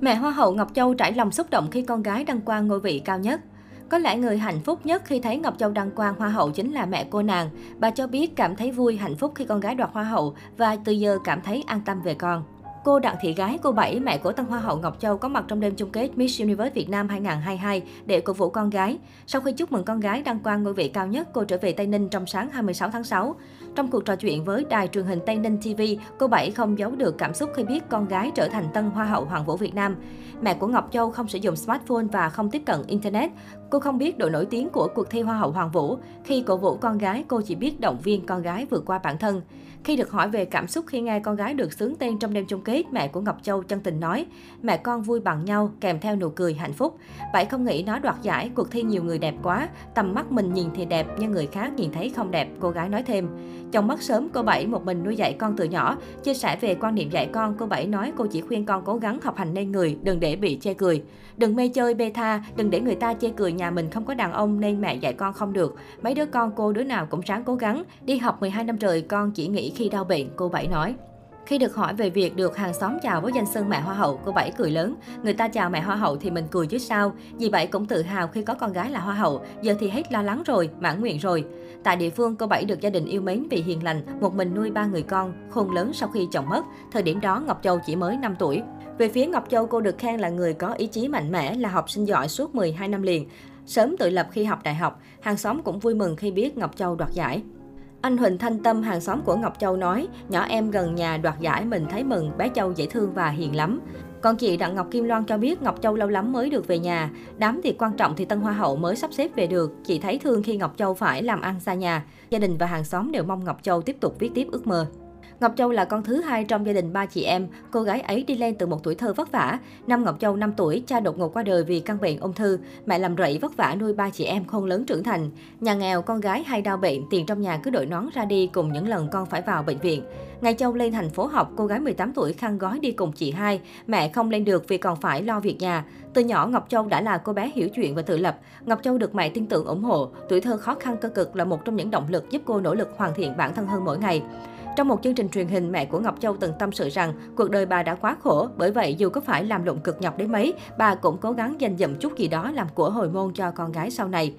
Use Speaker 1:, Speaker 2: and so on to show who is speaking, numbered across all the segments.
Speaker 1: Mẹ Hoa hậu Ngọc Châu trải lòng xúc động khi con gái đăng quang ngôi vị cao nhất. Có lẽ người hạnh phúc nhất khi thấy Ngọc Châu đăng quang Hoa hậu chính là mẹ cô nàng. Bà cho biết cảm thấy vui, hạnh phúc khi con gái đoạt Hoa hậu và từ giờ cảm thấy an tâm về con. Cô Đặng Thị Gái, cô Bảy, mẹ của Tân Hoa hậu Ngọc Châu có mặt trong đêm chung kết Miss Universe Việt Nam 2022 để cổ vũ con gái. Sau khi chúc mừng con gái đăng quang ngôi vị cao nhất, cô trở về Tây Ninh trong sáng 26 tháng 6. Trong cuộc trò chuyện với đài truyền hình Tây Ninh TV, cô Bảy không giấu được cảm xúc khi biết con gái trở thành Tân Hoa hậu Hoàng vũ Việt Nam. Mẹ của Ngọc Châu không sử dụng smartphone và không tiếp cận Internet. Cô không biết độ nổi tiếng của cuộc thi Hoa hậu Hoàng vũ. Khi cổ vũ con gái, cô chỉ biết động viên con gái vượt qua bản thân. Khi được hỏi về cảm xúc khi nghe con gái được xướng tên trong đêm chung kết, mẹ của Ngọc Châu chân tình nói, mẹ con vui bằng nhau, kèm theo nụ cười hạnh phúc. Bảy không nghĩ nó đoạt giải, cuộc thi nhiều người đẹp quá, tầm mắt mình nhìn thì đẹp, nhưng người khác nhìn thấy không đẹp, cô gái nói thêm. Chồng mất sớm, cô Bảy một mình nuôi dạy con từ nhỏ. Chia sẻ về quan niệm dạy con, cô Bảy nói cô chỉ khuyên con cố gắng học hành nên người, đừng để bị chê cười. Đừng mê chơi bê tha, đừng để người ta chê cười nhà mình không có đàn ông nên mẹ dạy con không được. Mấy đứa con cô đứa nào cũng ráng cố gắng. Đi học 12 năm trời con chỉ nghĩ khi đau bệnh, cô Bảy nói. Khi được hỏi về việc được hàng xóm chào với danh xưng mẹ hoa hậu, cô Bảy cười lớn. Người ta chào mẹ hoa hậu thì mình cười chứ sao. Dì Bảy cũng tự hào khi có con gái là hoa hậu, giờ thì hết lo lắng rồi, mãn nguyện rồi. Tại địa phương, cô Bảy được gia đình yêu mến vì hiền lành, một mình nuôi ba người con, khôn lớn sau khi chồng mất. Thời điểm đó, Ngọc Châu chỉ mới 5 tuổi. Về phía Ngọc Châu, cô được khen là người có ý chí mạnh mẽ, là học sinh giỏi suốt 12 năm liền. Sớm tự lập khi học đại học, hàng xóm cũng vui mừng khi biết Ngọc Châu đoạt giải. Anh Huỳnh Thanh Tâm, hàng xóm của Ngọc Châu nói, nhỏ em gần nhà đoạt giải mình thấy mừng, bé Châu dễ thương và hiền lắm. Còn chị Đặng Ngọc Kim Loan cho biết Ngọc Châu lâu lắm mới được về nhà. Đám tiệc quan trọng thì Tân Hoa hậu mới sắp xếp về được. Chị thấy thương khi Ngọc Châu phải làm ăn xa nhà. Gia đình và hàng xóm đều mong Ngọc Châu tiếp tục viết tiếp ước mơ. Ngọc Châu là con thứ hai trong gia đình ba chị em. Cô gái ấy đi lên từ một tuổi thơ vất vả. Năm Ngọc Châu 5 tuổi, cha đột ngột qua đời vì căn bệnh ung thư. Mẹ làm rẫy vất vả nuôi ba chị em khôn lớn trưởng thành. Nhà nghèo, con gái hay đau bệnh, tiền trong nhà cứ đội nón ra đi cùng những lần con phải vào bệnh viện. Ngày Châu lên thành phố học, cô gái 18 tuổi khăn gói đi cùng chị hai. Mẹ không lên được vì còn phải lo việc nhà. Từ nhỏ, Ngọc Châu đã là cô bé hiểu chuyện và tự lập. Ngọc Châu được mẹ tin tưởng ủng hộ. Tuổi thơ khó khăn cơ cực là một trong những động lực giúp cô nỗ lực hoàn thiện bản thân hơn mỗi ngày. Trong một chương trình truyền hình, mẹ của Ngọc Châu từng tâm sự rằng cuộc đời bà đã quá khổ, bởi vậy dù có phải làm lụng cực nhọc đến mấy, bà cũng cố gắng dành dụm chút gì đó làm của hồi môn cho con gái sau này.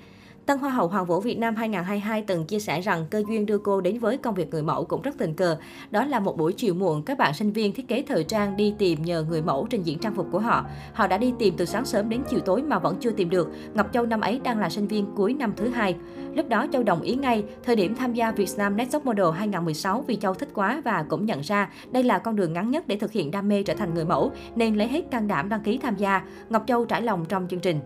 Speaker 1: Tân Hoa hậu Hoàng vũ Việt Nam 2022 từng chia sẻ rằng cơ duyên đưa cô đến với công việc người mẫu cũng rất tình cờ. Đó là một buổi chiều muộn, các bạn sinh viên thiết kế thời trang đi tìm nhờ người mẫu trình diễn trang phục của họ. Họ đã đi tìm từ sáng sớm đến chiều tối mà vẫn chưa tìm được. Ngọc Châu năm ấy đang là sinh viên cuối năm thứ hai. Lúc đó Châu đồng ý ngay, thời điểm tham gia Vietnam Next Top Model 2016 vì Châu thích quá và cũng nhận ra đây là con đường ngắn nhất để thực hiện đam mê trở thành người mẫu nên lấy hết can đảm đăng ký tham gia. Ngọc Châu trải lòng trong chương trình.